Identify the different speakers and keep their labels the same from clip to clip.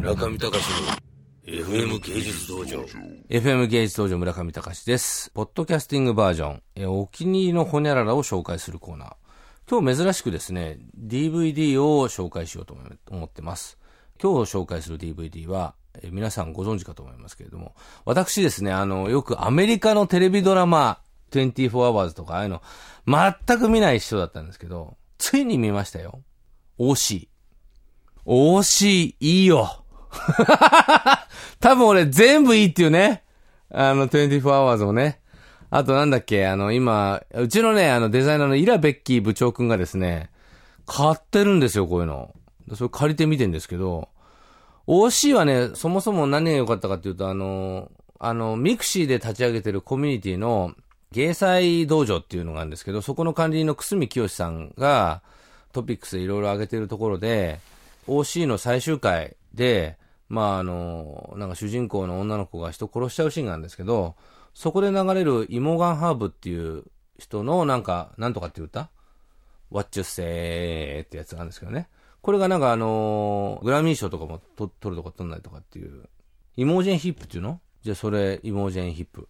Speaker 1: 村上隆の FM 芸術道場
Speaker 2: FM 芸術道場村上隆です。ポッドキャスティングバージョン、えお気に入りのホニャララを紹介するコーナー。今日珍しくですね、DVD を紹介しようと思ってます。今日紹介する DVD は、え皆さんご存知かと思いますけれども、私ですね、あの、よくアメリカのテレビドラマ、24 hours とか、ああいうの、全く見ない人だったんですけど、ついに見ましたよ。OC。OC、いいよ。多分俺全部いいっていうね。あの、24 hours もね。あとなんだっけ、あの、今、うちのね、あの、デザイナーのイラ・ベッキー部長くんがですね、買ってるんですよ、こういうの。それ借りてみてんですけど、OC はね、そもそも何が良かったかっていうと、あの、あの、ミクシーで立ち上げてるコミュニティの、芸祭道場っていうのがあるんですけど、そこの管理人の久住清さんが、トピックスでいろいろ上げてるところで、OC の最終回で、まああの、なんか主人公の女の子が人殺しちゃうシーンがあるんですけど、そこで流れるイモガンハーブっていう人のなんか、なんとかっていう歌 ?What you say ってやつがあるんですけどね。これがなんかあのグラミー賞とかもと取るとか取んないとかっていう。イモージェンヒップっていうの？じゃあそれ、イモージェンヒップ。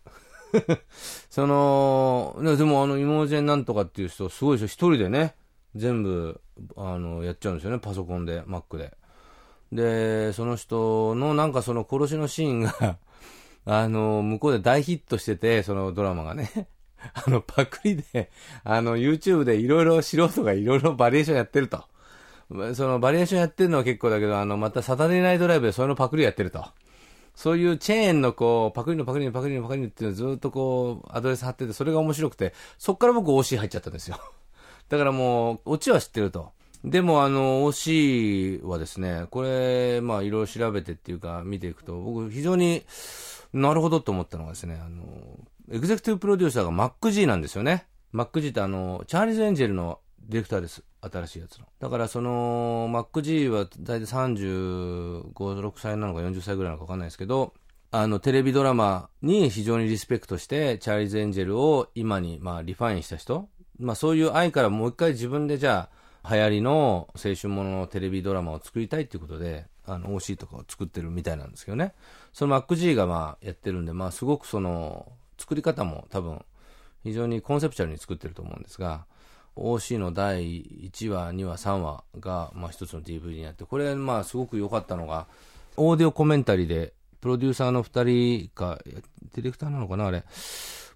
Speaker 2: その、でもあの、イモージェンなんとかっていう人、すごいでしょ。一人でね、全部、あの、やっちゃうんですよね。パソコンで、Mac で。で、その人のなんかその殺しのシーンが、あの、向こうで大ヒットしてて、そのドラマがね。あの、パクリで、あの、YouTube でいろいろ素人がいろいろバリエーションやってると。そのバリエーションやってるのは結構だけど、あの、またサタデーナイトライブでそれのパクリやってると。そういうチェーンのこう、パクリのパクリのパクリのパクリのっていうのをずっとこう、アドレス貼ってて、それが面白くて、そっから僕 OC 入っちゃったんですよ。だからもう、オチは知ってると。でもあの、OC はですね、これ、まあいろいろ調べてっていうか見ていくと、僕非常になるほどと思ったのがですね、あの、エグゼクティブプロデューサーが MacG なんですよね。MacG ってあの、チャーリーズ・エンジェルのディレクターです。新しいやつの。だからその、MacG は大体35、6歳なのか40歳ぐらいなのかわかんないですけど、あの、テレビドラマに非常にリスペクトして、チャーリーズ・エンジェルを今に、まあ、リファインした人。まあ、そういう愛からもう一回自分でじゃあ、流行りの青春もののテレビドラマを作りたいっていうことで、あの、OC とかを作ってるみたいなんですけどね。その MacG がまあ、やってるんで、まあ、すごくその、作り方も多分、非常にコンセプチュアルに作ってると思うんですが、OC の第1話、2話、3話が、まあ、一つの DVD になって、これ、まあ、すごく良かったのが、オーディオコメンタリーで、プロデューサーの2人か、ディレクターなのかな、あれ、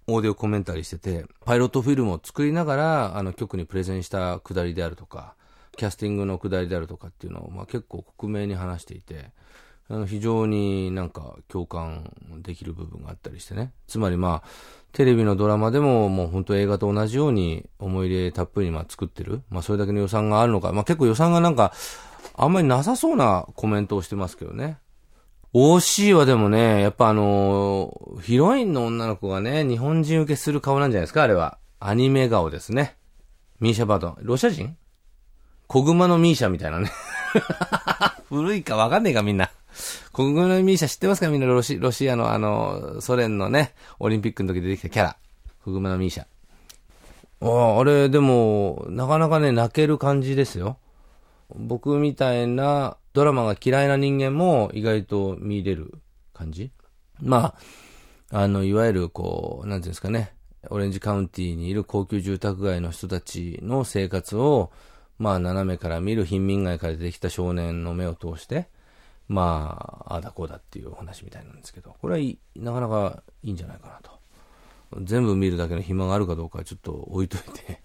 Speaker 2: オーディオコメンタリーしてて、パイロットフィルムを作りながら、あの、曲にプレゼンしたくだりであるとか、キャスティングのくだりであるとかっていうのを、まあ、結構克明に話していて、あの非常になんか共感できる部分があったりしてね。つまりまあ、テレビのドラマでももう本当映画と同じように思い入れたっぷりまあ作ってる。まあそれだけの予算があるのか。まあ結構予算がなんか、あんまりなさそうなコメントをしてますけどね。OC はでもね、やっぱあのーヒロインの女の子がね、日本人受けする顔なんじゃないですか、あれは。アニメ顔ですね。ミーシャバートン。ロシア人？小熊のミーシャみたいなね。古いかわかんねえかみんな。小熊のミーシャ知ってますかみんな？ロシロシアのあの、ソ連のね、オリンピックの時出てきたキャラ。小熊のミーシャ。ああ、あれ、でも、なかなかね、泣ける感じですよ。僕みたいなドラマが嫌いな人間も意外と見れる感じ？まあ、あの、いわゆるこう、なんていうんですかね、オレンジカウンティにいる高級住宅街の人たちの生活を、まあ、斜めから見る貧民街から出てきた少年の目を通して、まあ、ああだこうだっていうお話みたいなんですけど、これはいいなかなかいいんじゃないかなと。全部見るだけの暇があるかどうかはちょっと置いといて。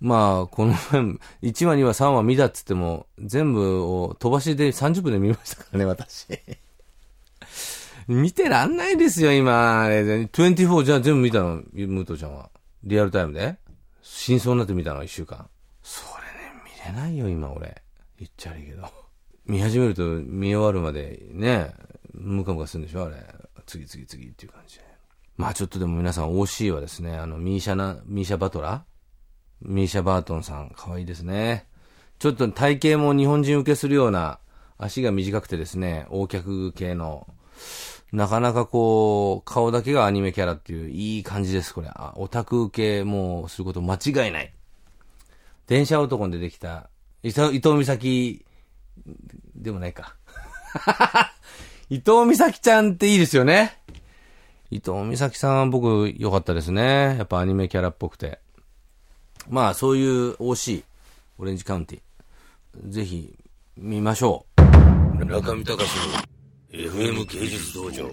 Speaker 2: まあ、この前、1話、2話、3話見たっつっても、全部を飛ばしで30分で見ましたからね、私。見てらんないですよ、今。あれ24じゃあ全部見たの、ムートちゃんは。リアルタイムで？真相になって見たの、1週間。それね、見れないよ、今、俺。言っちゃ悪いけど。見始めると見終わるまでね、ムカムカするんでしょあれ。次々次っていう感じで。まあちょっとでも皆さん OC はですね、あの、ミーシャな、ミーシャバトラミーシャバートンさん、可愛いですね。ちょっと体型も日本人受けするような、足が短くてですね、横脚系の、なかなかこう、顔だけがアニメキャラっていう、いい感じです、これ。あオタク受けもうすること間違いない。電車男に出てきた、伊藤伊藤美咲でもないか。伊藤美咲ちゃんっていいですよね。伊藤美咲さんは僕良かったですね。やっぱアニメキャラっぽくて。まあそういう OC、オレンジカウンティ。ぜひ見ましょう。
Speaker 1: 中見隆の FM 芸術道場。